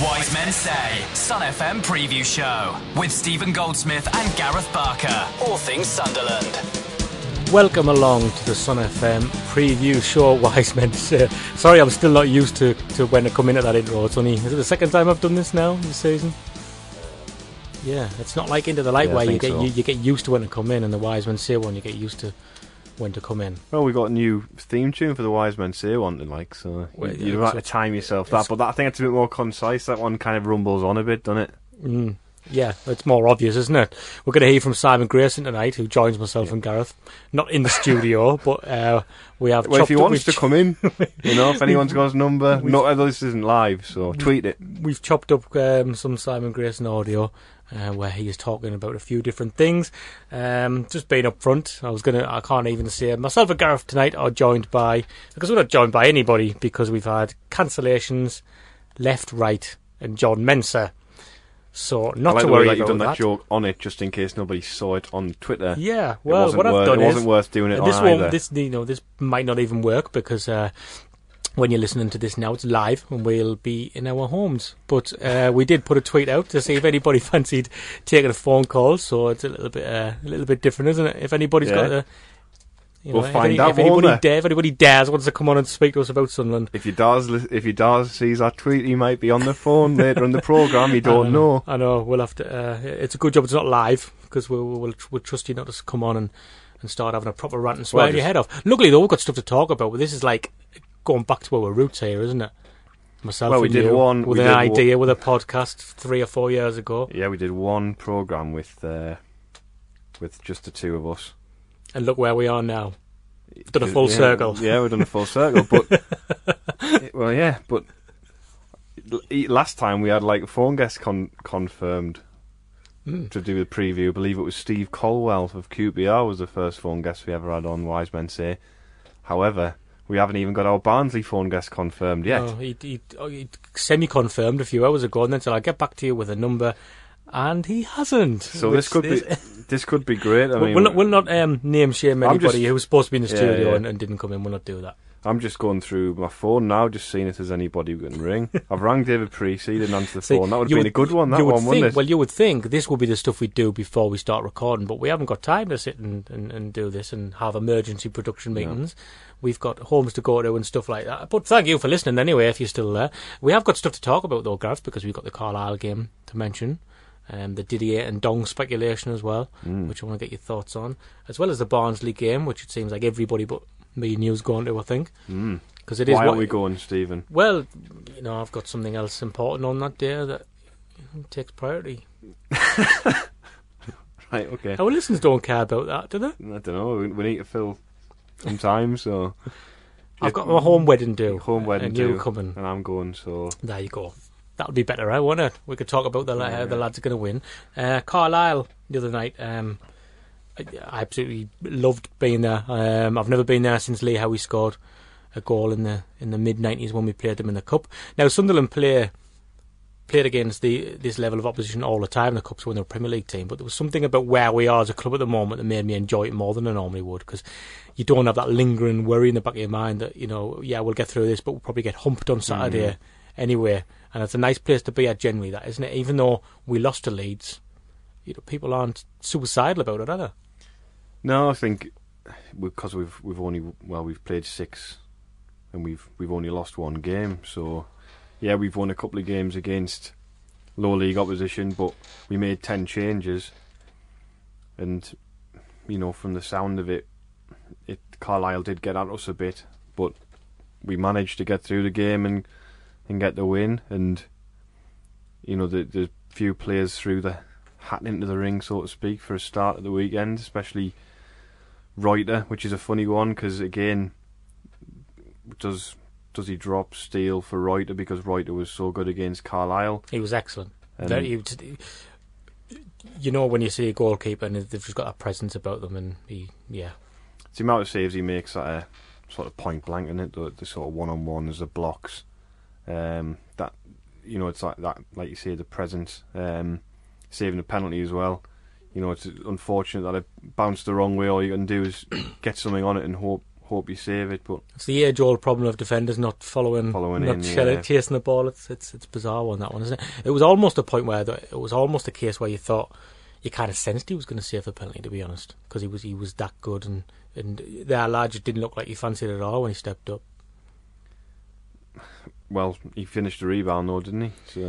Wise Men Say, Sun FM preview show with Stephen Goldsmith and Gareth Barker. All things Sunderland. Welcome along to the Sun FM preview show. Wise men say. Sorry, I'm still not used to, to when I come in at that intro. It's only is it the second time I've done this now this season? Yeah, it's not like Into the Light Yeah, where you get so. you, you get used to when to come in, and the Wise Men Say one you get used to when to come in. Well, we got a new theme tune for the Wise Men Say one, like so. Well, you, yeah, have to time yourself that, but that, I think it's a bit more concise. That one kind of rumbles on a bit, doesn't it? Mm. Yeah, it's more obvious, isn't it? We're going to hear from Simon Grayson tonight, who joins myself and Gareth, not in the studio, but uh, we have. Well, if he wants to come in, you know, if anyone's got his number, no, although this isn't live, so tweet it. we've chopped up um, some Simon Grayson audio uh, where he is talking about a few different things. Um, just being up front, I was gonna, I can't even say myself and Gareth tonight are joined by because we're not joined by anybody because we've had cancellations left, right, and John Mensah. So not like to worry that you've done that, that. joke on it, just in case nobody saw it on Twitter. Yeah, well, what I've worth, done it wasn't worth doing it this either. this you know, this might not even work because uh, when you're listening to this now, it's live and we'll be in our homes. But uh, we did put a tweet out to see if anybody fancied taking a phone call. So it's a little bit, uh, a little bit different, isn't it? If anybody's Yeah. got a, you We'll know, if, find any- out, if anybody dare, if anybody dares wants to come on and speak to us about Sunderland. if he does, if he does sees that tweet, he might be on the phone later in the program. You don't I know. I know. We'll have to. Uh, it's a good job it's not live because we'll, we'll we'll trust you not to come on and, and start having a proper rant and swear Well, your head off. Luckily, though, we've got stuff to talk about. But this is like going back to our roots here, isn't it? Myself Well, we did you, one- with an did one- idea with a podcast three or four years ago, Yeah, we did one program with uh, with just the two of us. and look where we are now. We've Done a full Yeah, circle. Yeah, we've done a full circle. But well, yeah, but last time we had like a phone guest con- confirmed Hmm. to do the preview. I believe it was Steve Colwell of QPR was the first phone guest we ever had on. Wise Men say. However, we haven't even got our Barnsley phone guest confirmed yet. Oh, he, he, oh, he semi-confirmed a few hours ago, and then said, "I'll get back to you with a number," and he hasn't. so this could is- be this could be great. I mean, we'll not, we'll not um, name shame anybody just- who was supposed to be in the Yeah, studio yeah. And, and didn't come in. We'll not do that. I'm just going through my phone now, just seeing if there's anybody who can ring. I've rang David Priest, he didn't answer the See, phone. That would have been a good one. That you would one, think, wouldn't it? Well, you would think this would be the stuff we do before we start recording, but we haven't got time to sit and, and, and do this and have emergency production meetings. We've got homes to go to and stuff like that. But thank you for listening anyway, if you're still there. We have got stuff to talk about though, Gareth, because we've got the Carlisle game to mention. Um, the Didier Ndong speculation as well, Mm. which I want to get your thoughts on, as well as the Barnsley game, which it seems like everybody but me and you's going to, I think, Mm. because it is Why what aren't we going, Stephen? well, you know, I've got something else important on that day that takes priority. Right, okay. Our listeners don't care about that, do they? I don't know. We, we need to fill some time, so I've got my home wedding due. home wedding and due, coming. and I'm going. So There you go. That would be better, right? Wouldn't it? We could talk about the la- how the lads are going to win. Uh, Carlisle the other night. Um, I, absolutely loved being there. Um, I've never been there since Lee Howey scored a goal in the in the mid nineties when we played them in the cup. Now Sunderland play played against the this level of opposition all the time in the cups when they're a Premier League team. But there was something about where we are as a club at the moment that made me enjoy it more than I normally would because you don't have that lingering worry in the back of your mind that you know yeah we'll get through this, but we'll probably get humped on Saturday anyway. And it's a nice place to be at generally, that isn't it? Even though we lost to Leeds, you know people aren't suicidal about it, are they? No, I think because we've we've only well we've played six, and we've we've only lost one game. So yeah, we've won a couple of games against low league opposition, but we made ten changes, and you know from the sound of it, it Carlisle did get at us a bit, but we managed to get through the game and and get the win. And you know the the few players through the hat into the ring, so to speak, for a start of the weekend, especially Ruiter, which is a funny one because again does does he drop Steele for Ruiter because Ruiter was so good against Carlisle? He was excellent. And- Very, he you know when you see a goalkeeper and they've just got a presence about them, and he, yeah, It's the amount of saves he makes that are sort of point blank in it, the, the sort of one on one ones, the blocks. Um, that you know, it's like that, like you say, the presence, um, saving the penalty as well. You know, it's unfortunate that it bounced the wrong way. All you can do is get something on it and hope hope you save it. But it's the age-old problem of defenders not following, Following not in, yeah. chasing the ball. It's it's it's bizarre one that one, isn't it? It was almost a point where the, it was almost a case where you thought you kind of sensed he was going to save the penalty, to be honest, because he was he was that good, and and the lad just didn't look like he fancied it at all when he stepped up. well, he finished the rebound though, didn't he? So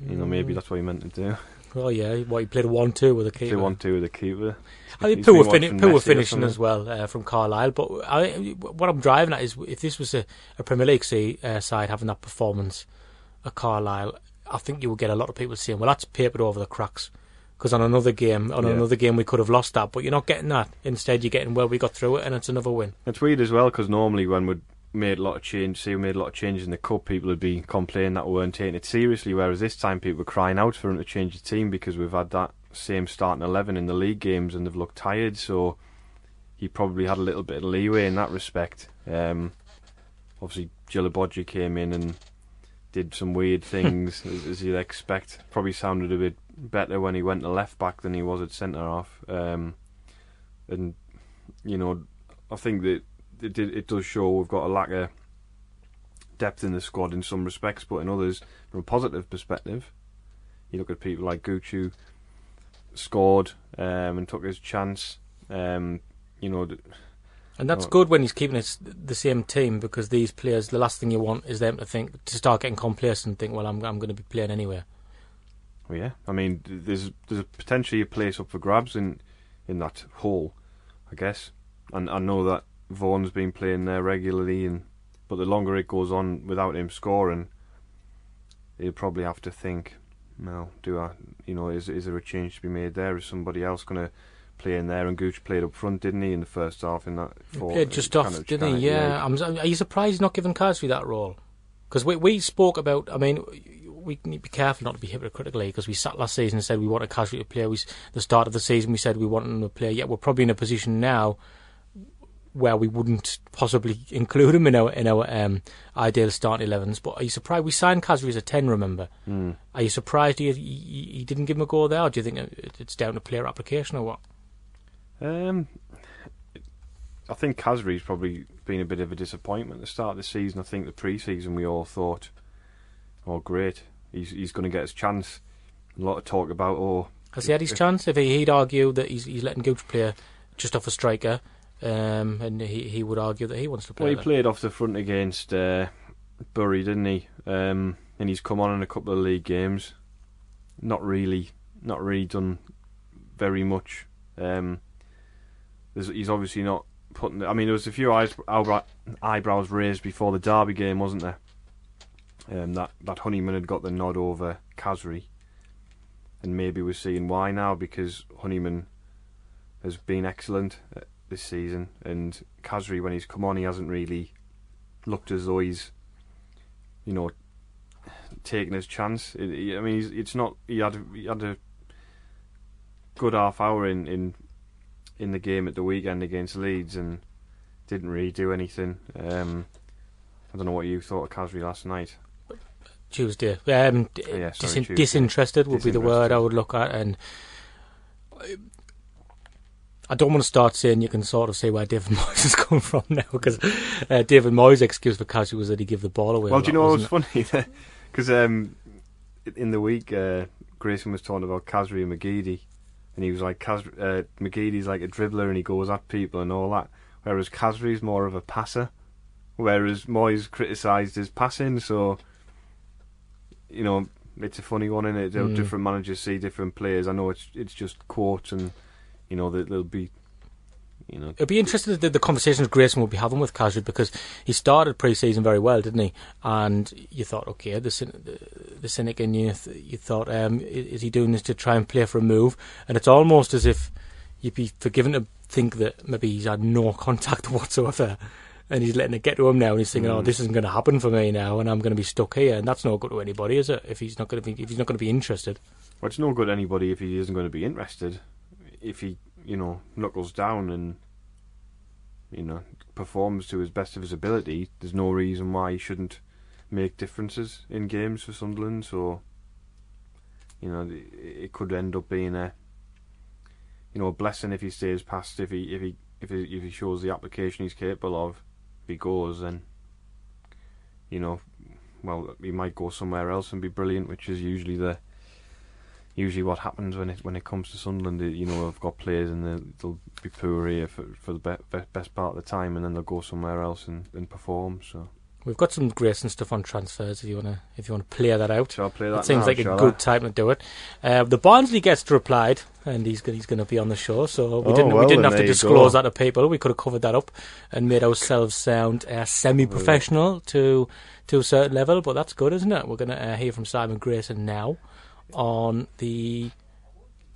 you know, Mm. maybe that's what he meant to do. Well, yeah, what he played a one-two with a keeper. want to with the keeper. I think poor, fin- poor finishing as well uh, from Carlisle. But I, what I'm driving at is if this was a, a Premier League uh, side having that performance at Carlisle, I think you would get a lot of people saying, "Well, that's papered over the cracks." Because on another game, on Yeah. another game, we could have lost that, but you're not getting that. Instead, you're getting well, we got through it, and it's another win. It's weird as well because normally when we made a lot of change, say we made a lot of changes in the cup, people would be complaining that we weren't taking it seriously. Whereas this time, people were crying out for him to change the team because we've had that same starting eleven in the league games and they've looked tired. So he probably had a little bit of leeway in that respect. Um, obviously, Djilobodji came in and did some weird things as, as you'd expect. Probably sounded a bit better when he went to left back than he was at centre half. Um, and you know, I think that it did, it does show we've got a lack of depth in the squad in some respects, but in others, from a positive perspective, you look at people like Gooch scored um, and took his chance. Um, you know, And that's Oh. good when he's keeping it s- the same team because these players, the last thing you want is them to think to start getting complacent and think, "Well, I'm I'm going to be playing anywhere. well, yeah. I mean, there's there's potentially a place up for grabs in in that hole, I guess. And I know that Vaughan's been playing there regularly, and but the longer it goes on without him scoring, he'll probably have to think, well, do I, you know, is is there a change to be made there? Is somebody else going to play in there? And Gooch played up front, didn't he, in the first half? In that, He four- played just uh, off, of- didn't he? Yeah. I'm, are you surprised he's not giving Khazri that role? Because we we spoke about. I mean, we need to be careful not to be hypocritical because we sat last season and said we wanted Khazri to play. We the start of the season we said we want him to play. Yet we're probably in a position now where we wouldn't possibly include him in our in our um, ideal starting elevens. But are you surprised we signed Khazri as a ten? Remember? Mm. Are you surprised he, he, he didn't give him a go there? Or do you think it's down to player application or what? Um, I think Khazri's probably been a bit of a disappointment at the start of the season. I think the pre-season we all thought, "Oh, great, he's he's going to get his chance." A lot of talk about, "Oh, Has he had his if- chance? If he, he'd argue that he's he's letting Gooch play just off a striker, um, and he he would argue that he wants to play. Well, he there. played off the front against uh, Bury, didn't he? Um, and he's come on in a couple of league games. Not really, not really done very much. Um, there's, he's obviously not putting. I mean, there was a few eyes, eyebrows raised before the Derby game, wasn't there? Um, that that Honeyman had got the nod over Khazri, and maybe we're seeing why now because Honeyman has been excellent this season, and Khazri, when he's come on, he hasn't really looked as though he's, you know, taking his chance. It, I mean, he's, it's not. He had he had a good half hour in in in the game at the weekend against Leeds, and didn't really do anything. Um, I don't know what you thought of Khazri last night. Tuesday. Um, Oh, yeah, sorry, Tuesday. disinterested would be the word I would look at, and I don't want to start saying you can sort of see where David Moyes has come from now, because uh, David Moyes' excuse for Khazri was that he gave the ball away. Well, do you know what was wasn't funny? Because um, in the week, uh, Grayson was talking about Khazri and McGeady, and he was like, Khazri, uh, McGeady's like a dribbler and he goes at people and all that, whereas Khazri's more of a passer, whereas Moyes criticised his passing, so, you know, it's a funny one, is it? Mm. Different managers see different players. I know it's it's just quotes and, you know, that they'll be, you know, It'd be interesting the, the conversations Grayson will be having with Khazri because he started pre-season very well, didn't he? And you thought, okay, the the, the cynic in you, th- you thought, um, is he doing this to try and play for a move? And it's almost as if you'd be forgiven to think that maybe he's had no contact whatsoever and he's letting it get to him now, and he's thinking, "Oh, Mm. this isn't going to happen for me now, and I'm going to be stuck here." And that's not good to anybody, is it? If he's not going to be, if he's not going to be interested. Well, it's no good to anybody if he isn't going to be interested. If he, you know, knuckles down and, you know, performs to his best of his ability, there's no reason why he shouldn't make differences in games for Sunderland. So, you know, it, could end up being a, you know, a blessing if he stays past. If he, if he, if he, if he shows the application he's capable of, if he goes, then, you know, well, he might go somewhere else and be brilliant, which is usually the usually what happens when it when it comes to Sunderland. You know, I've got players and they'll, they'll be poor here for for the be- be- best part of the time, and then they'll go somewhere else and, and perform. So, We've got some Grayson stuff on transfers. If you want to, if you want to play that out. shall I play that? It seems now, like a shall I? good time to do it. Uh, the Barnsley guest replied, and he's go- he's going to be on the show, so we Oh, didn't we didn't have to disclose that to people. We could have covered that up and made ourselves sound uh, semi-professional to to a certain level. But that's good, isn't it? We're going to uh, hear from Simon Grayson now on the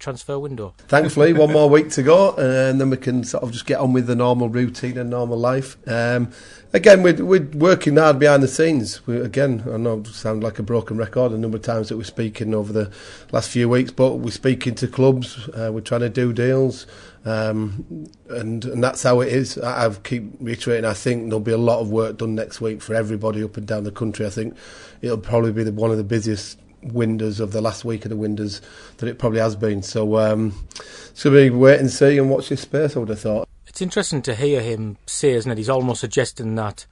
transfer window. Thankfully, one more week to go, and then we can sort of just get on with the normal routine and normal life. Um, again, we're, we're working hard behind the scenes. We, again, I know I sound like a broken record a number of times that we're speaking over the last few weeks, but we're speaking to clubs, uh, we're trying to do deals. Um, and and that's how it is. I, I keep reiterating. I think there'll be a lot of work done next week for everybody up and down the country. I think it'll probably be the, one of the busiest windows of the last week of the windows that it probably has been. So um, it's going to be wait and see and watch this space. I would have thought. It's interesting to hear him say, isn't it? He's almost suggesting that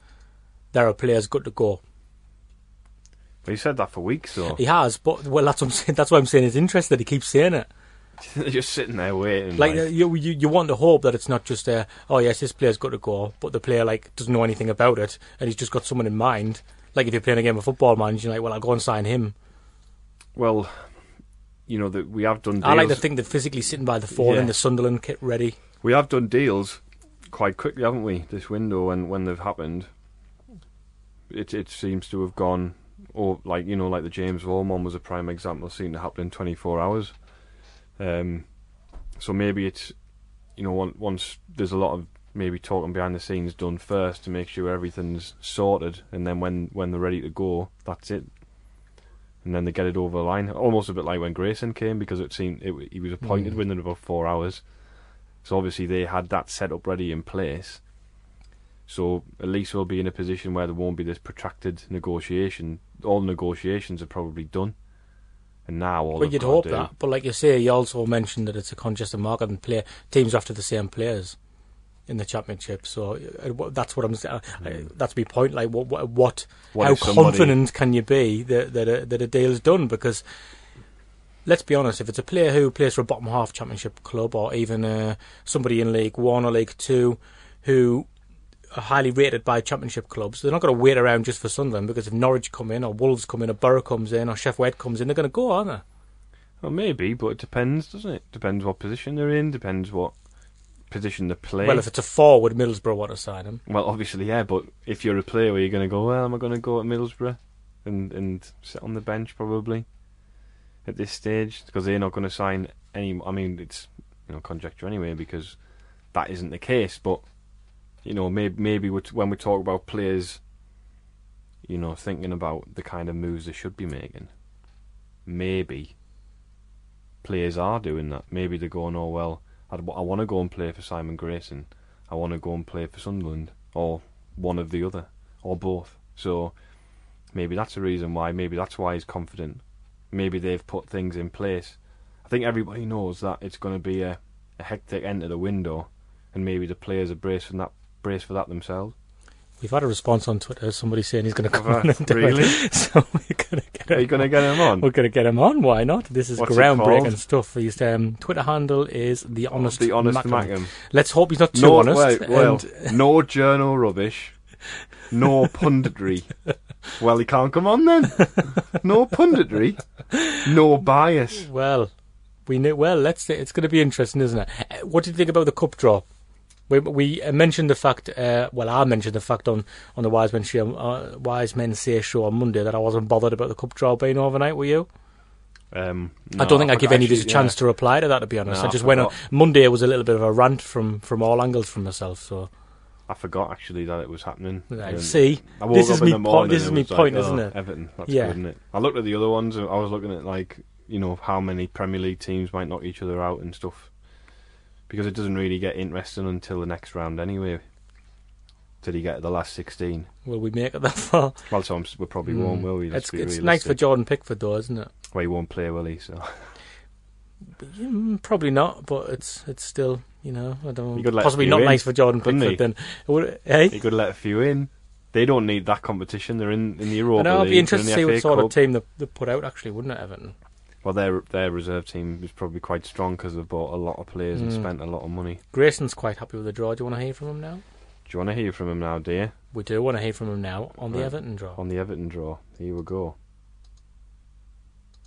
there are players good to go. But he said that for weeks, though. He has, but well, that's what I'm saying. That's why I'm saying it's interesting that he keeps saying it. They're just sitting there waiting. Like Like, you, you, you want to hope that it's not just uh, oh yes, this player's got to go, but the player like doesn't know anything about it, and he's just got someone in mind. Like if you're playing a game of football, man, you're like, well, I'll go and sign him. Well, you know that we have done. Deals. I like to think that physically sitting by the phone Yeah. in the Sunderland kit ready. we have done deals quite quickly, haven't we? This window when when they've happened, it it seems to have gone. Or like you know, like the James Vaughan was a prime example. Seemed to happen in 24 hours. Um, so maybe it's you know on- once there's a lot of maybe talking behind the scenes done first to make sure everything's sorted, and then when when they're ready to go, that's it. And then they get it over the line, almost a bit like when Grayson came, because it seemed it, he was appointed Mm. within about four hours. So obviously they had that set up ready in place. So at least we'll be in a position where there won't be this protracted negotiation. All negotiations are probably done, and now all Well, you'd hope do- that, but like you say, you also mentioned that it's a congested market and play teams after the same players in the championship. So uh, that's what I'm saying. That's my point. Like, what, what, what. What how somebody- confident can you be that that a, that a deal is done? Because let's be honest, if it's a player who plays for a bottom half championship club or even uh, somebody in League One or League Two who are highly rated by championship clubs, they're not going to wait around just for Sunderland because if Norwich come in or Wolves come in or Borough comes in or Sheffield comes in, they're going to go, aren't they? Well, maybe, but it depends, doesn't it? Depends what position they're in. Depends what position they play. Well, if it's a forward, Middlesbrough want to sign him. Well, obviously, yeah. But if you're a player, where you're going to go, well, am I going to go at Middlesbrough and and sit on the bench probably at this stage because they're not going to sign any. I mean, it's you know conjecture anyway because that isn't the case. But you know, maybe maybe when we talk about players, you know, thinking about the kind of moves they should be making, maybe players are doing that. Maybe they're going, oh well, I'd, I want to go and play for Simon Grayson. I want to go and play for Sunderland, or one of the other, or both. So maybe that's the reason why. Maybe that's why he's confident. Maybe they've put things in place. I think everybody knows that it's going to be a, a hectic end to the window, and maybe the players are braced for that, braced for that themselves. We've had a response on Twitter. Somebody saying he's going to come on and do Really? it. So we're going to get Are him. you going to get him on? We're going to get him on. Why not? This is What's groundbreaking stuff. His um, Twitter handle is the honest. the honest. Mackem. Let's hope he's not too No, honest. well, well, and no journal rubbish, no punditry. Well, he can't come on then. No punditry, no bias. well, we know. Well, let's say it's going to be interesting, isn't it? What do you think about the cup draw? We, we mentioned the fact. Uh, well, I mentioned the fact on, on the Wise Men show, uh, Wise Men Say show on Monday that I wasn't bothered about the cup draw being overnight. Were you? Um, I don't think I give any of us a chance yeah. to reply to that. To be honest, No, I I just went on. Monday was a little bit of a rant from from all angles from myself. So I forgot actually that it was happening. Um, see, I this is me point- this is me was like, point, oh, isn't it? Everton, that's Yeah. good, isn't it? I looked at the other ones. and I was looking at like you know how many Premier League teams might knock each other out and stuff, because it doesn't really get interesting until the next round anyway. Till you get to the last sixteen. Will we make it that far? Well, so I'm, we probably won't, will we? Let's It's, it's nice for Jordan Pickford, though, isn't it? Well, he won't play, will he? So Mm, probably not, but it's it's still you know I don't know could let a possibly not in, nice for Jordan Pickford. he? Then would, hey, he could let a few in. They don't need that competition. They're in in the I know I'd be interested to see what FA sort of team they, they put out. Actually, wouldn't it, Everton? Well, their their reserve team is probably quite strong because they've bought a lot of players and Mm. spent a lot of money. Grayson's quite happy with the draw. Do you want to hear from him now? Do you want to hear from him now, dear? We do want to hear from him now on the Right. Everton draw. On the Everton draw. Here we go.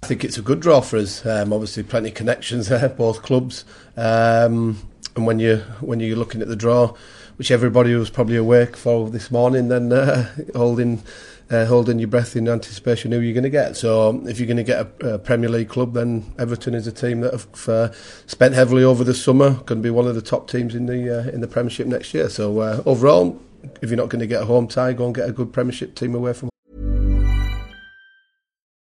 I think it's a good draw for us. Um, obviously, plenty of connections there, both clubs. Um, and when you when you're looking at the draw, which everybody was probably awake for this morning, then uh, holding uh, holding your breath in anticipation who you're going to get. So, if you're going to get a, a Premier League club, then Everton is a team that have uh, spent heavily over the summer. Going to be one of the top teams in the uh, in the Premiership next year. So, uh, overall, if you're not going to get a home tie, go and get a good Premiership team away from.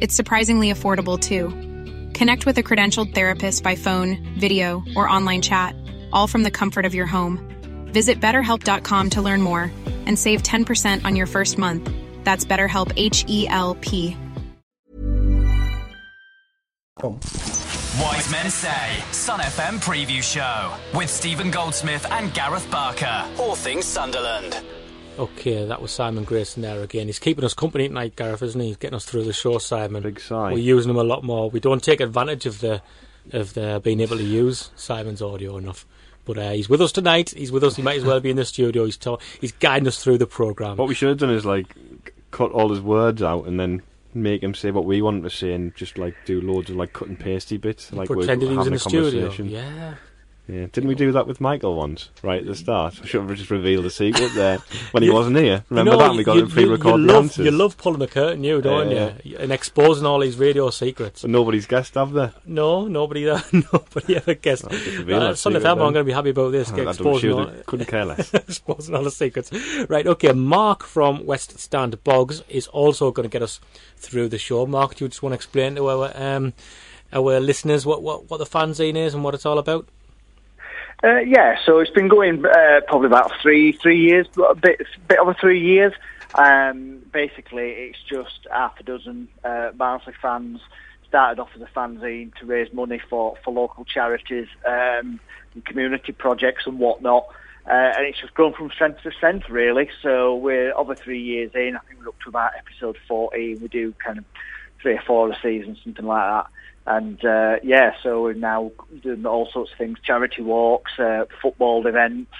It's surprisingly affordable too. Connect with a credentialed therapist by phone, video, or online chat, all from the comfort of your home. Visit betterhelp.com to learn more and save 10% on your first month. That's BetterHelp H E L P. Wise Men Say, Sun FM Preview Show with Stephen Goldsmith and Gareth Barker. All things Sunderland. Okay, that was Simon Grayson there again. He's keeping us company tonight, Gareth, isn't he? He's getting us through the show, Simon. Big sigh. We're using him a lot more. We don't take advantage of the of the being able to use Simon's audio enough. But uh, he's with us tonight. He's with us. He might as well be in the studio. He's ta- he's guiding us through the program. What we should have done is like cut all his words out and then make him say what we want him to say and just like do loads of like cut and pasty bits. Like Pretended he was in the studio. Yeah. Yeah. Didn't we do that with Michael once? Right at the start. I should have just revealed the secret there when he wasn't here. Remember you know, that? We got you, him pre-recorded you, you love, answers. You love pulling the curtain, you don't Yeah. you? And exposing all these radio secrets. But nobody's guessed, have they? No, nobody, nobody ever guessed. Uh, Son of I'm going to be happy about this. Don't- exposing all, couldn't care less. exposing all the secrets. Right, okay. Mark from West Stand Bogs is also going to get us through the show. Mark, do you just want to explain to our um, our listeners what, what, what the fanzine is and what it's all about? Uh, yeah, so it's been going uh, probably about three three years, a bit bit over three years. Um, basically, it's just half a dozen uh, Barnsley fans started off as a fanzine to raise money for, for local charities um, and community projects and whatnot. Uh, and it's just grown from strength to strength, really. So we're over three years in. I think we're up to about episode 40. We do kind of three or four a season, something like that. And uh, yeah, so we're now doing all sorts of things: charity walks, uh, football events.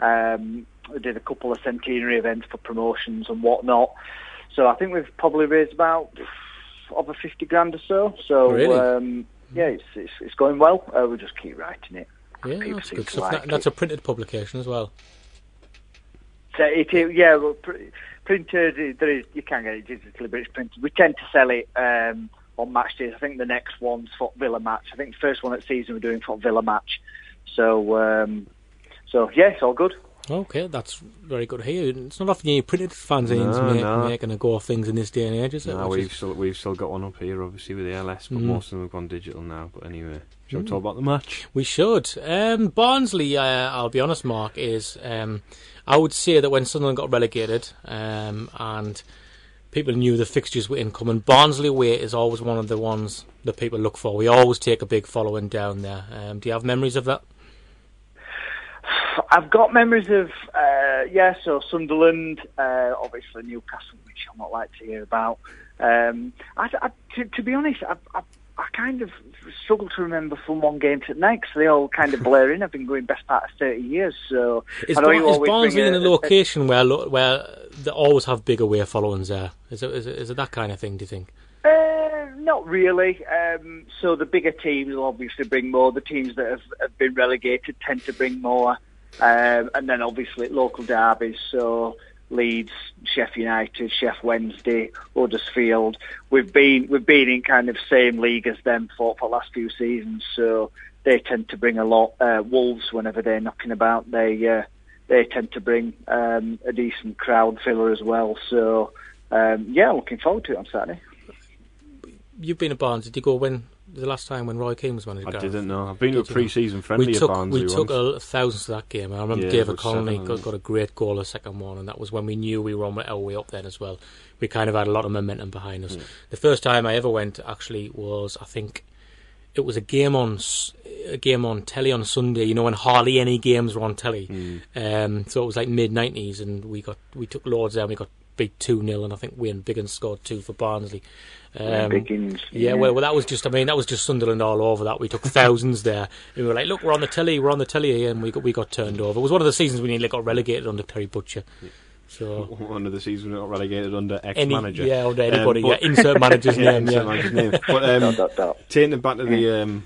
Um, we did a couple of centenary events for promotions and whatnot. So I think we've probably raised about over fifty grand or so. So Really? um, yeah, it's, it's it's going well. Uh, we just keep writing it. Yeah, People that's good stuff. like That- that's it. a printed publication as well. So it, is- yeah, well, pr- printed. There is you can get it digitally, but it's printed. We tend to sell it um, on match days. I think the next one's for Villa match. I think the first one at season we're doing for Villa match. So um, so yeah, it's all good. Okay, that's very good here. It's not often you printed fanzines No, make, no. making a go of things in this day and age, is it? No, Which we've is- still we've still got one up here, obviously with the LS, but Mhm. most of them have gone digital now. But anyway, shall we Mm. talk about the match? We should. Um, Barnsley, uh, I'll be honest, Mark, is um, I would say that when Sunderland got relegated um, and people knew the fixtures were incoming, Barnsley away is always one of the ones that people look for. We always take a big following down there. Um, do you have memories of that? I've got memories of uh, yeah, so Sunderland, uh, obviously Newcastle, which I'm not like to hear about. Um, I, I, to, to be honest, I, I, kind of struggle to remember from one game to the next. They all kind of blur in. I've been going best part of thirty years, so Is, I know Bar- is Barnsley in a location where lo- where they always have big away followings there? Is it, is it, is it that kind of thing? Do you think? Uh, not really. Um, so the bigger teams will obviously bring more. The teams that have, have been relegated tend to bring more. Um, and then obviously local derbies. So Leeds, Sheffield United, Sheff Wednesday, Huddersfield. We've been we've been in kind of same league as them for for the last few seasons. So they tend to bring a lot. Uh, Wolves, whenever they're knocking about, they uh, they tend to bring um, a decent crowd filler as well. So um, yeah, looking forward to it on Saturday. You've been at Barnes. Did you go when the last time when Roy Keane was manager? I Gareth? didn't know. I've been to a pre-season friendly we at took, We took a thousands to that game. I remember Yeah, David Connolly got, got a great goal the second one, and that was when we knew we were on our way up then as well. We kind of had a lot of momentum behind us. The first time I ever went actually was I think it was a game on a game on telly on Sunday. You know when hardly any games were on telly. Mm. Um, so it was like mid nineties, and we got we took Lords there. and We got beat two 0 and I think Wayne Biggins scored two for Barnsley. Um, Biggins, yeah, yeah. well, well, that was just. I mean, that was just Sunderland all over. That we took thousands there. And we were like, look, we're on the telly, we're on the telly, and we got we got turned over. It was one of the seasons we nearly got relegated under Terry Butcher. So One of the seasons we got relegated under any, ex-manager. yeah, under anybody, Um, but- yeah, insert manager's Yeah, name, insert yeah. manager's name. But um, Dot, dot, dot. taking it back to the, um,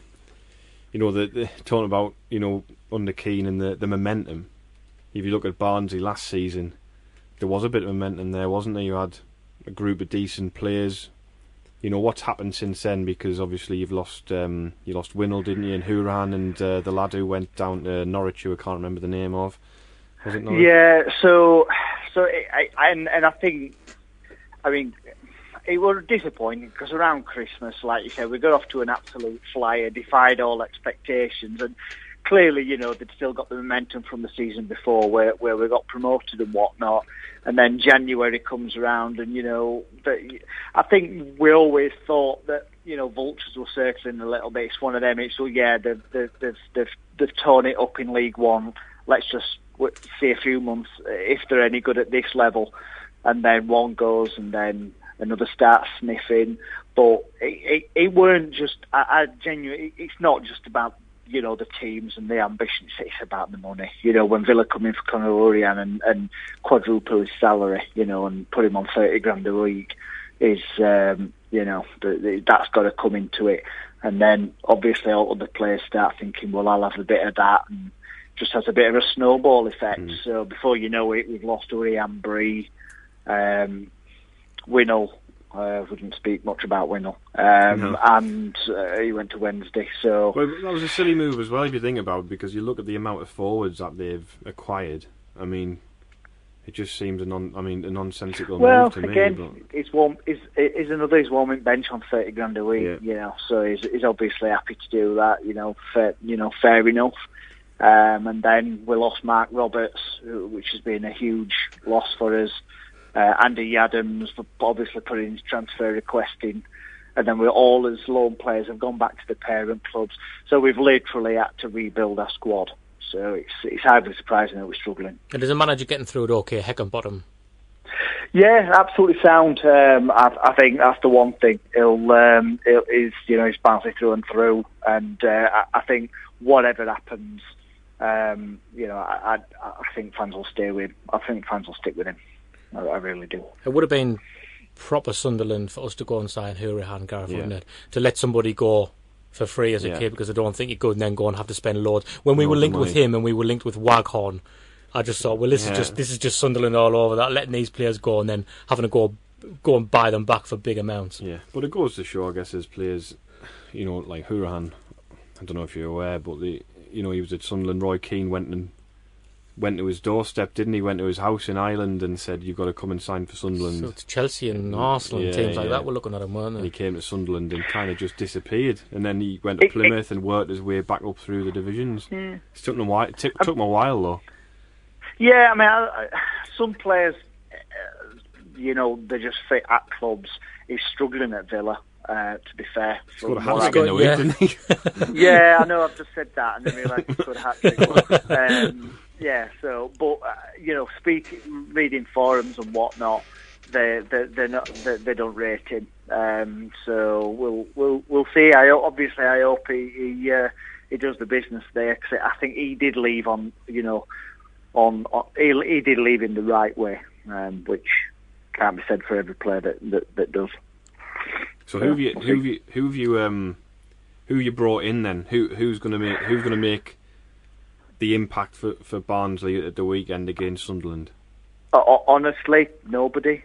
you know, the, the talking about you know under Keane and the the momentum. If you look at Barnsley last season, there was a bit of momentum there, wasn't there? You had a group of decent players. You know what's happened since then? Because obviously you've lost um, you lost Winnall, didn't you? And Hourihane and uh, the lad who went down to Norwich, who I can't remember the name of. Was it? Yeah, so so I, I and and I think, I mean, it was disappointing because around Christmas, like you said, we got off to an absolute flyer, defied all expectations, and clearly, you know, they'd still got the momentum from the season before, where where we got promoted and whatnot. And then January comes around, and you know, the, I think we always thought that you know vultures were circling a little bit. It's one of them. It's well, yeah, they've they've they've they've, they've torn it up in League One. Let's just see a few months if they're any good at this level, and then one goes, and then another starts sniffing. But it, it, it weren't just. I, I genuinely, it's not just about you know the teams and the ambitions. It's about the money. You know, when Villa come in for Conor Hourihane and, and quadruple his salary, you know, and put him on thirty grand a week, is um, you know that's got to come into it. And then obviously all other players start thinking, well, I'll have a bit of that, and just has a bit of a snowball effect. So before you know it, we've lost Hourihane Bree, um, Winnall. Uh, we didn't speak much about Winnall, um, No. and uh, he went to Wednesday. So Well, that was a silly move as well, if you think about it, because you look at the amount of forwards that they've acquired. I mean, it just seems a non. I mean, a nonsensical Well, move to again, me. it's warm. Is is another his warming bench on thirty grand a week. Yeah. You know, so he's, he's obviously happy to do that. You know, fair, you know, fair enough. Um, and then we lost Mark Roberts, which has been a huge loss for us. Uh, Andy Adams, obviously putting his transfer request in. And then we're all as loan players have gone back to the parent clubs. So we've literally had to rebuild our squad. So it's it's hardly surprising that we're struggling. And is a manager getting through it okay? Heckingbottom? Yeah, absolutely sound. Um, I, I think that's the one thing. He'll, um, he'll you know he's bouncing through and through, and uh, I, I think whatever happens, um, you know, I, I, I think fans will stay with. I think fans will stick with him. I, I really do. It would have been proper Sunderland for us to go and sign Hourihane, Gareth, Yeah. wouldn't it? To let somebody go for free as a Yeah. kid because I don't think you could and then go and have to spend loads. When we were linked with him and we were linked with Waghorn, I just thought, well, this Yeah. is just this is just Sunderland all over that, letting these players go and then having to go go and buy them back for big amounts. Yeah, but it goes to show, I guess, as players, you know, like Hourihane. I don't know if you're aware, but the you know he was at Sunderland. Roy Keane went and went to his doorstep, didn't he? Went to his house in Ireland and said, "You've got to come and sign for Sunderland." So it's Chelsea and Arsenal and Yeah, teams like yeah. that were looking at him, weren't and he came to Sunderland and kind of just disappeared. And then he went to It- it- Plymouth and worked his way back up through the divisions. Yeah. It took him a while. It took, took him a while though. Yeah, I mean, I, I, some players, uh, you know, they just fit at clubs. He's struggling at Villa. Uh, to be fair, He's a hat trick in the week, yeah. didn't he? yeah, I know. I've just said that, and then realised he could hat trick. Um, yeah. So, but uh, you know, speaking, reading forums and whatnot, they they they're not they, they don't rate him. Um, so we'll we'll we'll see. I obviously I hope he he, uh, he does the business there because I think he did leave on you know on, on he, he did leave in the right way, um, which can't be said for every player that that, that does. So who have you who have you who have you um who you brought in then? Who who's going to make who's going to make the impact for for Barnsley at the weekend against Sunderland? Honestly, nobody.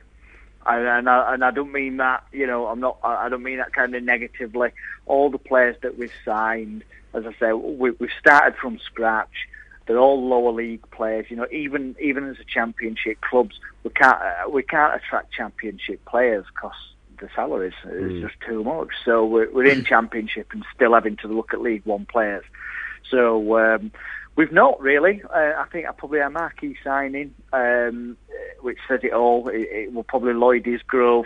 And, and, I, and I don't mean that, you know, I'm not, I don't mean that kind of negatively. All the players that we've signed, as I say, we, we've started from scratch. They're all lower league players. You know, even even as a championship clubs, we can't uh, we can't attract championship players because the salaries is mm. just too much. So we're, we're in championship and still having to look at League One players. So um, we've not really. Uh, I think I probably our marquee signing, um, which says it all. It, it will probably Lloyd Isgrove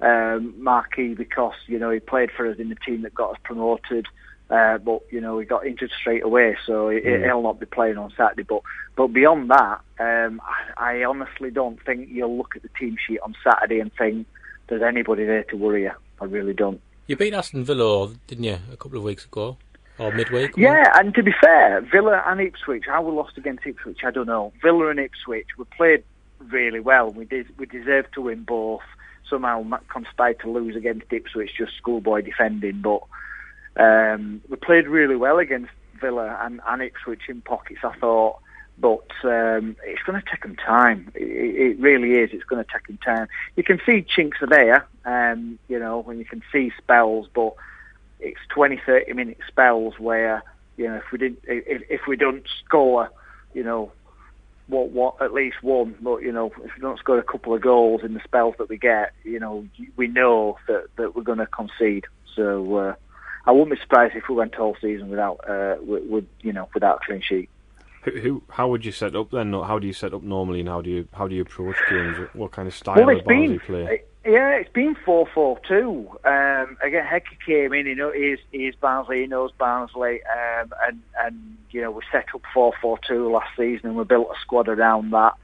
um, marquee because you know he played for us in the team that got us promoted. Uh, but you know, he got injured straight away, so mm. he'll not be playing on Saturday. But but beyond that, um, I, I honestly don't think you'll look at the team sheet on Saturday and think there's anybody there to worry you. I really don't. You beat Aston Villa, didn't you, a couple of weeks ago? Or midweek? Yeah, and to be fair, Villa and Ipswich, how we lost against Ipswich, I don't know. Villa and Ipswich, we played really well. We did, we deserved to win both. Somehow conspired to lose against Ipswich, just schoolboy defending. But um, we played really well against Villa and, and Ipswich in pockets, I thought but um, it's going to take them time. It, it, really is. It's going to take them time. You can see chinks are there, um, you know, when you can see spells, but it's 20, 30 minute spells where, you know, if we didn't, if, if we don't score, you know, what, what, at least one, but you know, if we don't score a couple of goals in the spells that we get, you know, we know that, that we're going to concede. So uh, I wouldn't be surprised if we went all season without, uh, with, with you know, without a clean sheet. Who, who, how would you set up then? How do you set up normally, and how do you how do you approach games? What kind of style well, of you play? Yeah, it's been four four two. Um, again, Hecky came in. You know, he's he's Barnsley. He knows Barnsley, um, and and you know we set up four four two last season, and we built a squad around that.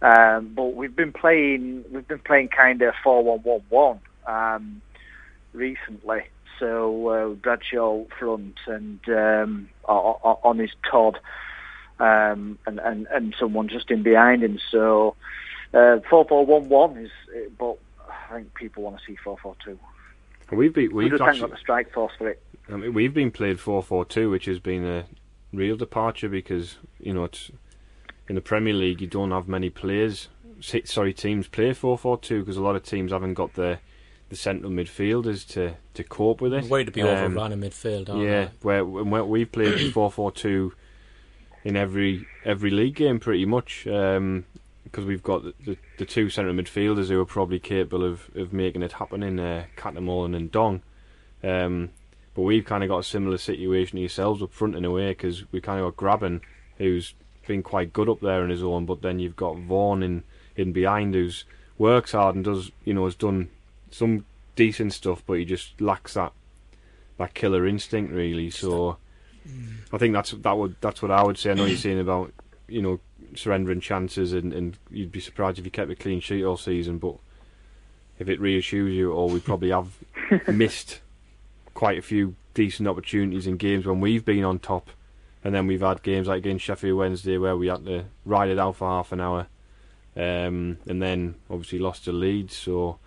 Um, but we've been playing we've been playing kind of four one one one um, recently. So uh, Bradshaw front and um, on his Todd um, and, and, and someone just in behind him. So uh, four four one one is, but I think people want to see four four two. We've been we've just actually got the strike force for it. I mean, we've been played four four two, which has been a real departure because you know it's in the Premier League you don't have many players. Sorry, teams play four four two because a lot of teams haven't got the the central midfielders to, to cope with it. Way to be um, overrun in midfield, yeah. They? Where, where we've played four four two in every every league game pretty much because um, we've got the, the, the, two centre midfielders who are probably capable of, of making it happen in uh, Cattermole and Ndong. Um, but we've kind of got a similar situation to yourselves up front in a way because we kind of got Grabban who's been quite good up there in his own, but then you've got Vaughan in in behind who's works hard and does you know has done some decent stuff, but he just lacks that that killer instinct really. So I think that's that would that's what I would say. I know you're saying about you know surrendering chances, and, and you'd be surprised if you kept a clean sheet all season. But if it reassures you, or we probably have missed quite a few decent opportunities in games when we've been on top, and then we've had games like against Sheffield Wednesday where we had to ride it out for half an hour, um, and then obviously lost to Leeds. So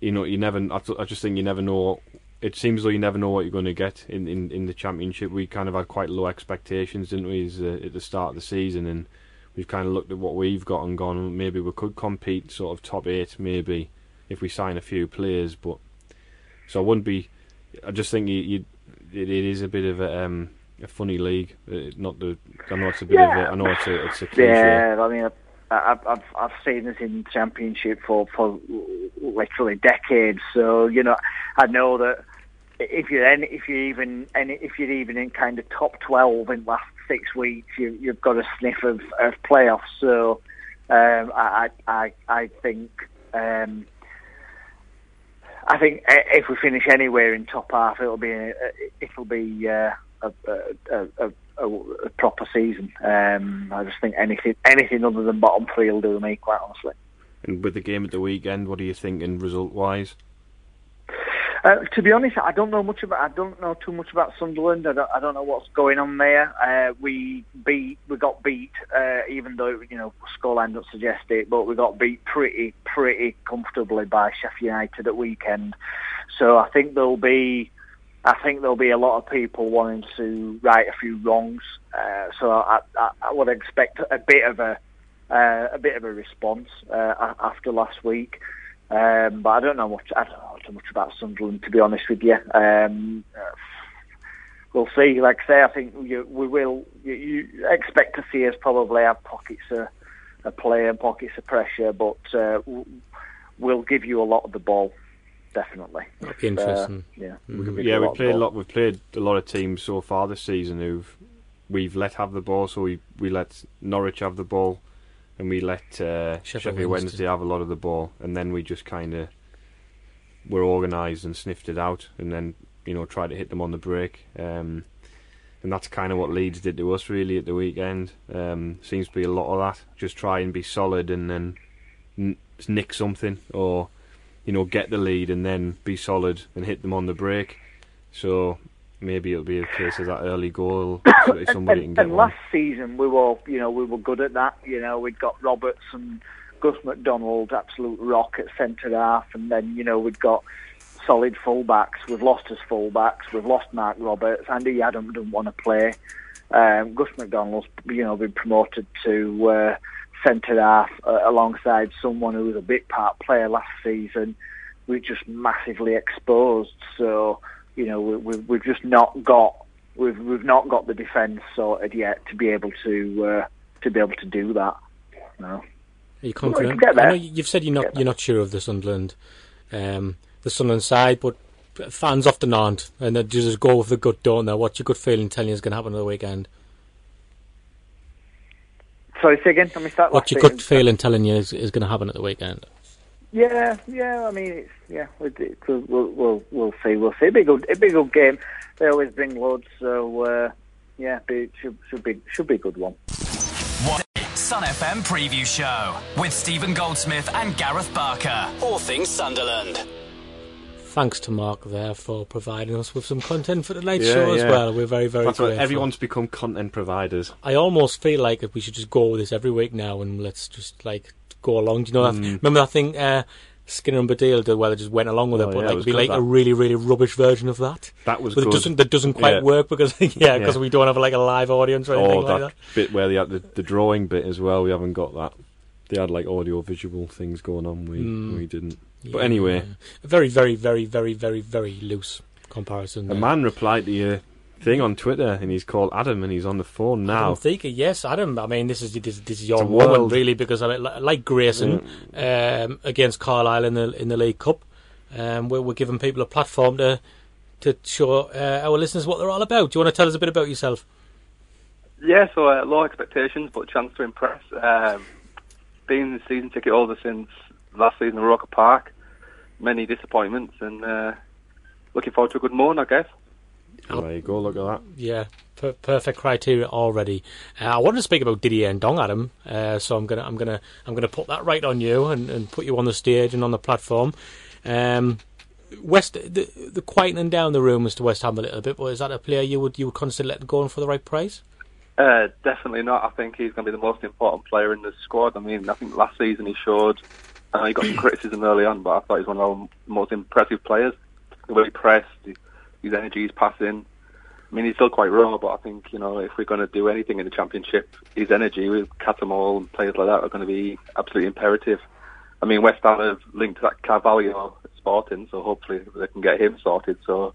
you know, you never. I, I just think you never know it seems though you never know what you're going to get in, in, in the championship. We kind of had quite low expectations, didn't we, as, uh, at the start of the season, and we've kind of looked at what we've got and gone. Maybe we could compete sort of top eight, maybe if we sign a few players. But so I wouldn't be. I just think you, you it, it is a bit of a, um, a funny league. Uh, not the. I know it's a bit yeah. of a. I know it's a. It's a cliche. Yeah, I mean. I've, I've I've seen this in championship for for literally decades. So you know, I know that if you're any, if you're even any, if you're even in kind of top twelve in the last six weeks, you, you've got a sniff of, of playoffs. So um, I, I I think um, I think if we finish anywhere in top half, it'll be a, it'll be uh, a, a, a proper season. Um, I just think anything anything other than bottom three will do me, quite honestly. And with the game at the weekend, what are you thinking result wise? Uh, to be honest, I don't know much about. I don't know too much about Sunderland. I don't. I don't know what's going on there. Uh, we beat. We got beat, uh, even though you know scoreline doesn't suggest it, but we got beat pretty, pretty comfortably by Sheffield United at weekend. So I think there'll be. I think there'll be a lot of people wanting to right a few wrongs. Uh, so I, I, I would expect a bit of a uh, a bit of a response uh, after last week. Um, but I don't know much. I don't know too much about Sunderland, to be honest with you. Um, uh, we'll see. Like I say, I think you, we will. You, you, expect to see us probably have pockets of, of play and pockets of pressure, but uh, we'll give you a lot of the ball. Definitely. That'd be interesting. Uh, yeah, we yeah. We've played a lot. We've played a lot of teams so far this season who've we've let have the ball. So we we let Norwich have the ball and we let uh, Sheffield, Sheffield Wednesday. Wednesday have a lot of the ball, and then we just kind of were organised and sniffed it out, and then you know tried to hit them on the break. Um, and that's kind of what Leeds did to us really at the weekend. Um, seems to be a lot of that. Just try and be solid, and then n- nick something, or you know get the lead and then be solid and hit them on the break. So maybe it'll be a case of that early goal. So somebody and, can get and last season we were, you know, we were good at that. You know, we'd got Roberts and Gus McDonald, absolute rock at centre half, and then you know we'd got solid fullbacks. We've lost his fullbacks. We've lost Marc Roberts. Andy Yiadom didn't want to play. Um, Gus McDonald's, you know, been promoted to uh, centre half uh, alongside someone who was a bit part player last season. We're just massively exposed. So you know, we, have we, have just not got we've we've not got the defence sorted yet to be able to uh, to be able to do that. No. Are you confident? I know you've said you're not you're not sure of the Sunderland um, the Sunderland side, but fans often aren't, and they just go with the gut, don't they? What's your gut feeling telling you is going to happen on the weekend? Sorry, say again. Let me start. What's your gut feeling telling you is, is going to happen at the weekend? Yeah, yeah. I mean, it's yeah. We'll we'll we'll, we'll see. We'll see. A big old, a big old game. They always bring loads, so uh, yeah, it should should be should be a good one. What? Sun FM preview show with Stephen Goldsmith and Gareth Barker. All things Sunderland. Thanks to Mark there for providing us with some content for tonight's yeah, show yeah. as well. We're very, very That's grateful. Everyone's become content providers. I almost feel like we should just go with this every week now and let's just like go along. Do you know that? Mm. Remember that thing uh, Skinner and Baddiel did? Well, they just went along with oh, it, but yeah, like it'd be like that. a really, really rubbish version of that. That was but good. It doesn't that doesn't quite yeah. work because yeah, because we don't have like a live audience or anything oh, like that, that. bit where they had the, the drawing bit as well. We haven't got that. They had like audio visual things going on. We mm. we didn't. But anyway, very, very, very, very, very, very loose comparison. A there. man replied to you thing on Twitter, and he's called Adam, and he's on the phone now. Adam Thika, yes, Adam. I mean, this is this, this is your moment, really, because I mean, like Grayson yeah. um, against Carlisle in the in the League Cup, um, we're, we're giving people a platform to to show uh, our listeners what they're all about. Do you want to tell us a bit about yourself? Yeah, so uh, low expectations, but chance to impress. Um, being the season ticket holder since last season at Roker Park, many disappointments, and uh, looking forward to a good morning, I guess. There you go. Look at that. Yeah, per- perfect criteria already. Uh, I wanted to speak about Didier Ndong, Adam. Uh, so I'm gonna, I'm gonna, I'm gonna put that right on you and, and put you on the stage and on the platform. Um, West, the, the quietening down the rumours to West Ham a little bit, but is that a player you would you would consider letting go on for the right price? Uh, definitely not. I think he's going to be the most important player in the squad. I mean, I think last season he showed. I know he got some criticism early on, but I thought he was one of our most impressive players. The way he pressed, his energy, his passing. I mean, he's still quite raw, but I think you know if we're going to do anything in the championship, his energy with Cattermole and players like that are going to be absolutely imperative. I mean, West Ham have linked that Carvalho at Sporting, so hopefully they can get him sorted. So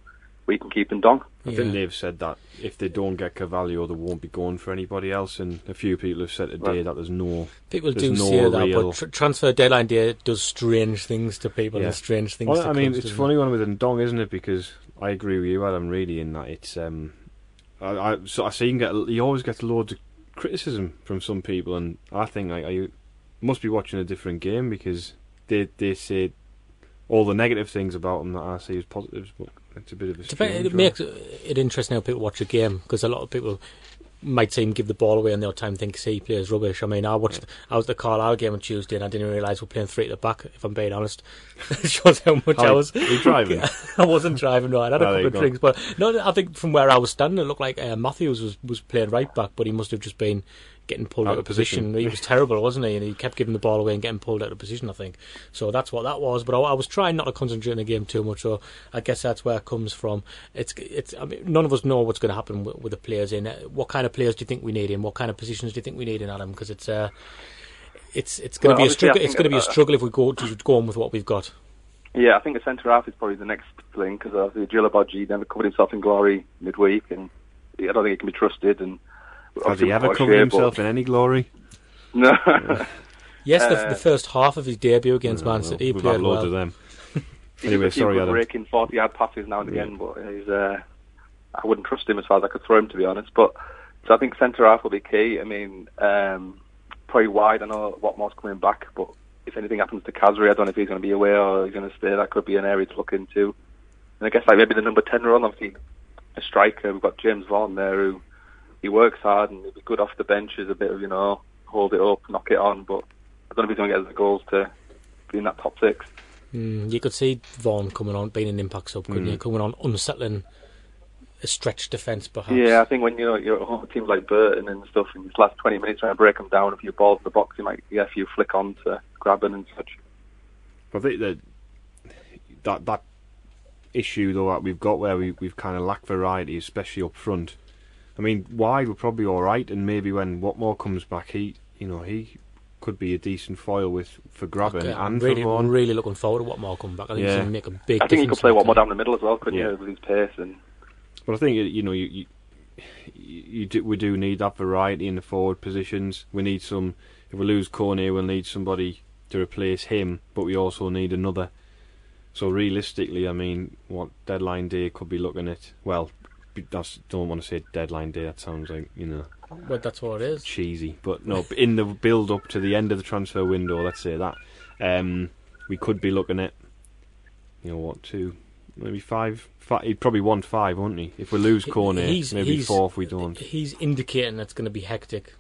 we can keep him down. I think they've said that if they don't get Carvalho, they won't be going for anybody else. And a few people have said today right. that there's no people do no say that, but tr- transfer deadline day does strange things to people yeah. and strange things. Well, I mean, it's a funny one with Ndong, isn't it? Because I agree with you, Adam, really, in that it's. Um, I, I, so I see him get. He always gets loads of criticism from some people, and I think like I must be watching a different game because they they say all the negative things about him that I see as positives, but it's a bit of a. it makes it interesting how people watch a game because a lot of people might see him give the ball away and the odd time think C players rubbish. I mean, I watched, I was at the Carlisle game on Tuesday and I didn't realise we're playing three at the back. If I'm being honest, it shows how much Oh, I was. driving? I wasn't driving. No, I had a Oh, couple of go. drinks, but no, I think from where I was standing, it looked like uh, Matthews was was playing right back, but he must have just been getting pulled out, of position. He was terrible, wasn't he? And he kept giving the ball away and getting pulled out of position. I think so. That's what that was. But I, I was trying not to concentrate on the game too much. So I guess that's where it comes from. It's it's. I mean, none of us know what's going to happen with, with the players in. Uh, What kind of players do you think we need in? What kind of positions do you think we need in Adam? Because it's uh, it's it's going to be a struggle. It's going to be a uh, struggle if we go to go on with what we've got. Yeah, I think the centre half is probably the next thing because obviously Djilobodji never covered himself in glory midweek, and I don't think he can be trusted. And Has he ever quite covered sure, himself but- in any glory? No. Yes, the, Uh, the first half of his debut against Man City, he We've played loads well. of them. Anyway, does a few sorry, good Adam. breaking forty yard passes now and again, but he's uh, I wouldn't trust him as far as I could throw him to be honest. But so I think centre half will be key. I mean, um, probably wide. I know Watmore's coming back, but if anything happens to Khazri, I don't know if he's going to be away or he's going to stay. That could be an area to look into. And I guess like maybe the number ten role, obviously a striker. We've got James Vaughan there who he works hard and he'll be good off the bench as a bit of you know hold it up, knock it on. But I don't know if he's going to get the goals to be in that top six. Mm, you could see Vaughan coming on, being an impact sub, couldn't Mm. you? Coming on, unsettling a stretched defence, perhaps. Yeah, I think when you're, you're at home teams like Burton and stuff, in these last 20 minutes trying to break them down, a few balls in the box, you might get a few flick on to grab them and such. I think that that that issue though that we've got where we we've kind of lacked variety, especially up front. I mean, wide we're probably all right, and maybe when Watmore comes back, he you know he could be a decent foil with for grabbing Okay, I'm and really, for Vaughan. I'm really looking forward to what more come back. I think it's Yeah. going to make a big I think he could play in one more the down the middle as well, couldn't Yeah. you, with his pace and But I think you know you, you you do, we do need that variety in the forward positions. We need some. If we lose Cornet, we'll need somebody to replace him, but we also need another. So realistically, I mean, what deadline day could be looking at? Well, be- that's, don't want to say deadline day. That sounds like you know. But that's what it is. cheesy. But no, in the build up to the end of the transfer window, let's say that um, we could be looking at you know what two, maybe five. five he'd probably want five, won't he? If we lose Cornet, maybe he's- four if we don't. He's indicating it's going to be hectic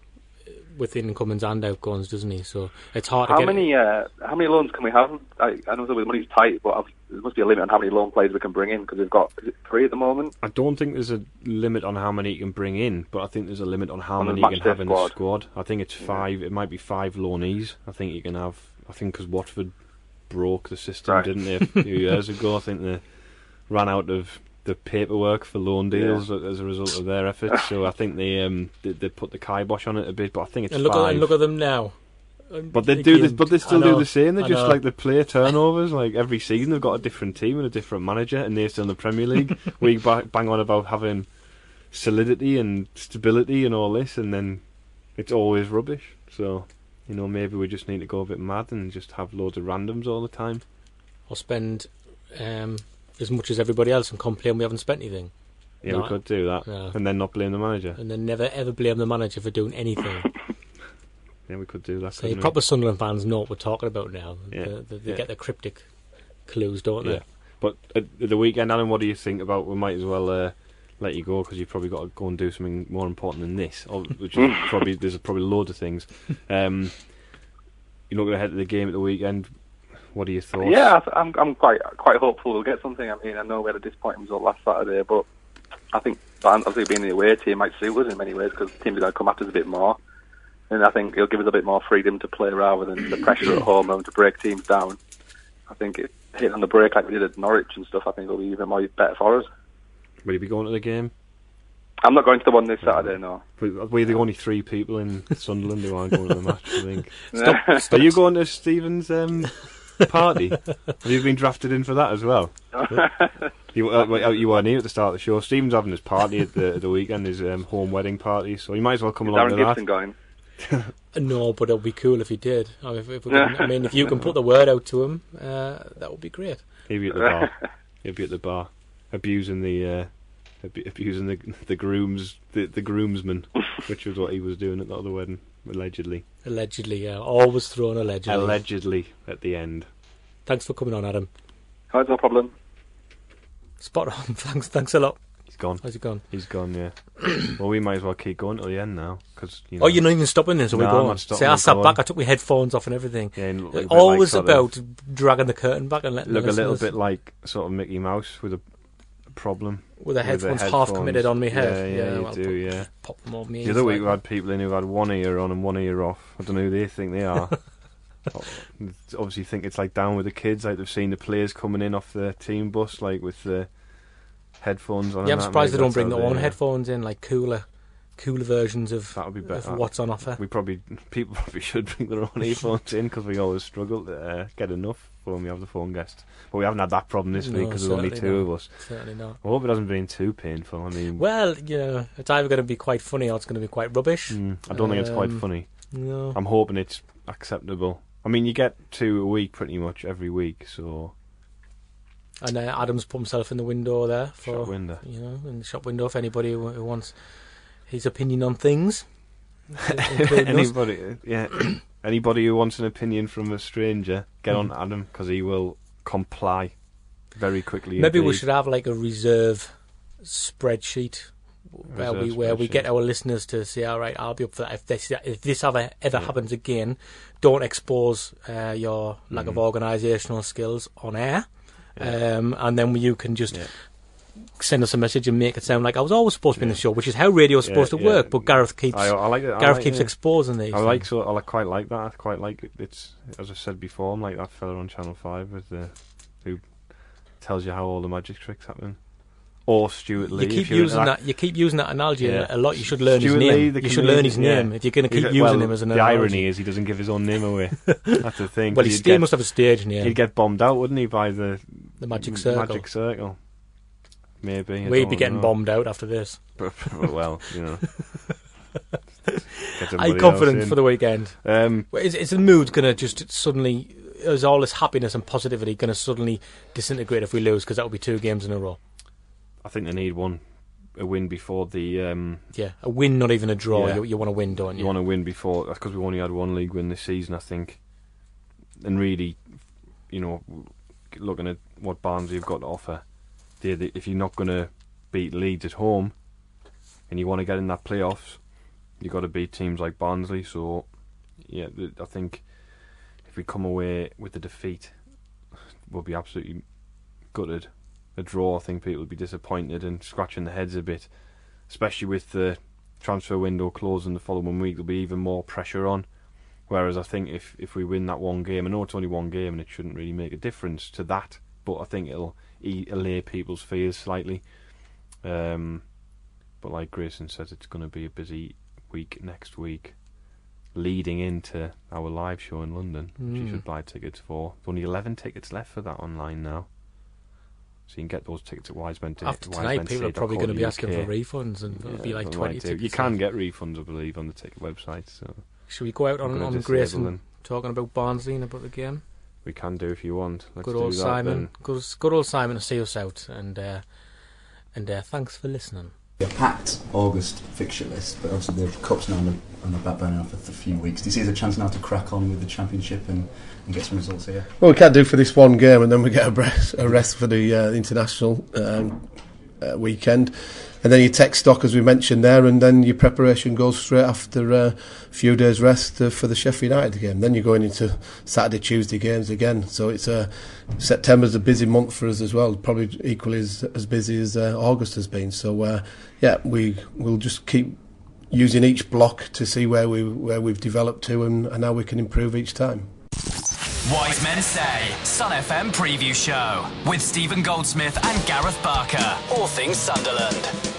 with incomings and outgoings, doesn't he? So it's hard to How get. many uh, how many loans can we have? I, I know the money's tight, but I've, there must be a limit on how many loan players we can bring in because we've got three at the moment. I don't think there's a limit on how many you can bring in, but I think there's a limit on how On many you can have in the squad. squad. I think it's five. It might be five loanees. I think you can have. I think because Watford broke the system, Right. didn't they, a few years ago? I think they ran out of the paperwork for loan deals as a result of their efforts. so I think they um they, they put the kibosh on it a bit. But I think it's and look, five. at, and look at them now. But they do this. But they still know, do the same. They I just like the player turnovers. Like every season, they've got a different team and a different manager, and they're still in the Premier League. we bang on about having solidity and stability and all this, and then it's always rubbish. So you know, maybe we just need to go a bit mad and just have loads of randoms all the time. Or spend um, as much as everybody else and complain we haven't spent anything, Yeah, No, we could do that, no. and then not blame the manager. and then never ever blame the manager for doing anything. Yeah, we could do that. so couldn't we? proper Sunderland fans know what we're talking about now. Yeah, The- the- they yeah. get the cryptic clues, don't they? Yeah. they? But at the weekend, Alan, what do you think about? We might as well uh, let you go because you've probably got to go and do something more important than this. Or, which is probably there's probably loads of things. Um, you're not going to head to the game at the weekend. What are your thoughts? Yeah, I'm I'm quite quite hopeful we'll get something. I mean, I know we had a disappointing result last Saturday, but I think obviously being the away team might suit us in many ways because teams are going to come after us a bit more, and I think it'll give us a bit more freedom to play rather than the pressure at home and to break teams down. I think it, hitting on the break like we did at Norwich and stuff, I think it'll be even more better for us. Will you be going to the game? I'm not going to the one this Saturday, no. We- We're the only three people in Sunderland who aren't going to the match. I think. Stop- Are you going to Stephen's um, party? Have you been drafted in for that as well? You, uh, well, you weren't here at the start of the show. Stephen's having his party at the, at the weekend, his um, home wedding party, so you might as well come Is along Darren to that. Gibson going? No, but it'll be cool if he did. I mean, if, if we can, I mean, if you can put the word out to him, uh, that would be great. He'll be at the bar. He'll be at the bar, abusing the uh, abu- abusing the the grooms the, the groomsman, which was what he was doing at the other wedding, allegedly. Allegedly, yeah. Always thrown allegedly. Allegedly at the end. Thanks for coming on, Adam. Oh, no problem. Spot on. Thanks, thanks a lot. He's gone. How's he gone? He's gone. Yeah. well, we might as well keep going till the end now because you oh, know. Oh, you're not even stopping this, so No, we I'm go. not stopping, See, I we're sat going. back, I took my headphones off and everything. Yeah, and look a Always like sort about dragging the curtain back and letting look the a little bit like sort of Mickey Mouse with a problem With the headphones half committed on me head. Yeah, yeah, Yeah, you well, do. pop- yeah. pop them on me. The other week like- we had people in who had one ear on and one ear off. I don't know who they think they are. Obviously, think it's like down with the kids. Like they've seen the players coming in off the team bus, like with the headphones on. Yeah, I'm surprised they don't bring their own they- headphones in, like cooler, cooler versions of, That would be better. of what's on offer. We probably people probably should bring their own earphones in because we always struggle to uh, get enough when we have the phone guest. But we haven't had that problem this week No, because there's only two not. of us. Certainly not. I hope it hasn't been too painful. I mean, Well, you know, it's either going to be quite funny or it's going to be quite rubbish. mm, I don't think it's quite Um, funny. No. I'm hoping it's acceptable. I mean, you get two a week pretty much every week, so And uh, Adam's put himself in the window there for Shop window. you know, in the shop window for anybody who, who wants his opinion on things. anybody, yeah, anybody who wants an opinion from a stranger, get on Adam because he will comply very quickly. Maybe we should have like a reserve spreadsheet where we where we get our listeners to say, all right, I'll be up for that. If this if this ever ever happens again, don't expose uh, your lack of organisational skills on air, um, and then you can just. Yeah. Send us a message and make it sound like I was always supposed to be in the show, which is how radio's Yeah, supposed to work. But Gareth keeps I, I like Gareth like, keeps exposing these. I like so I quite like that. I quite like it. It's as I said before. I'm like that fella on Channel Five with the who tells you how all the magic tricks happen. Or Stuart Lee. You keep using that. You keep using that analogy Yeah. a lot. You should learn Stuart his name. Lee, you should learn his name yeah. if you're going to keep using well, him as an The analogy. irony is he doesn't give his own name away. That's the thing. Well, still get- must have a stage name. He'd get bombed out, wouldn't he, by the The Magic Circle. Magic Circle. Maybe. I We'd be getting know. bombed out after this. well, you know. Are you confident for the weekend? Um, Is, is the mood going to just suddenly, is all this happiness and positivity going to suddenly disintegrate if we lose? Because that will be two games in a row. I think they need one a win before the. Um, Yeah, a win, not even a draw. Yeah. You, you want to win, don't you? you want to win before. Because we've only had one league win this season, I think. And really, you know, looking at what Barnsley have got to offer, they, if you're not going to beat Leeds at home, and you want to get in that playoffs, you've got to beat teams like Barnsley. So, yeah, I think if we come away with the defeat, we'll be absolutely gutted. A draw, I think people will be disappointed and scratching their heads a bit, especially with the transfer window closing the following week. There'll be even more pressure on. Whereas I think if if we win that one game, I know it's only one game and it shouldn't really make a difference to that, but I think it'll allay people's fears slightly. Um, but like Grayson says, it's going to be a busy week next week, leading into our live show in London, which you Mm. should buy tickets for. There's only 11 tickets left for that online now. So you can get those tickets at Wiseman. After tonight, people are probably going to be asking for refunds, and it'll be like twenty. tickets You can get refunds, I believe, on the ticket website. So Should we go out on, on Grayson talking about Barnsley and about the game? We can do if you want. Let's good do old that Simon. Good, good old Simon to see us out, and uh, and uh, thanks for listening. A packed August fixture list, but obviously the cup's now on the, on the back burner for a few weeks. Do you see there's a chance now to crack on with the championship and, and get some results here? Well, we can't do for this one game, and then we get a rest, a rest for the uh, international um, uh, weekend, and then you take stock as we mentioned there, and then your preparation goes straight after uh, a few days rest uh, for the Sheffield United game. Then you're going into Saturday, Tuesday games again. So it's a September's a busy month for us as well, probably equally as, as busy as uh, August has been. So uh, yeah, we will just keep using each block to see where we where we've developed to and, and how we can improve each time. Wise Men Say, Sun FM Preview Show with Stephen Goldsmith and Gareth Barker. All things Sunderland.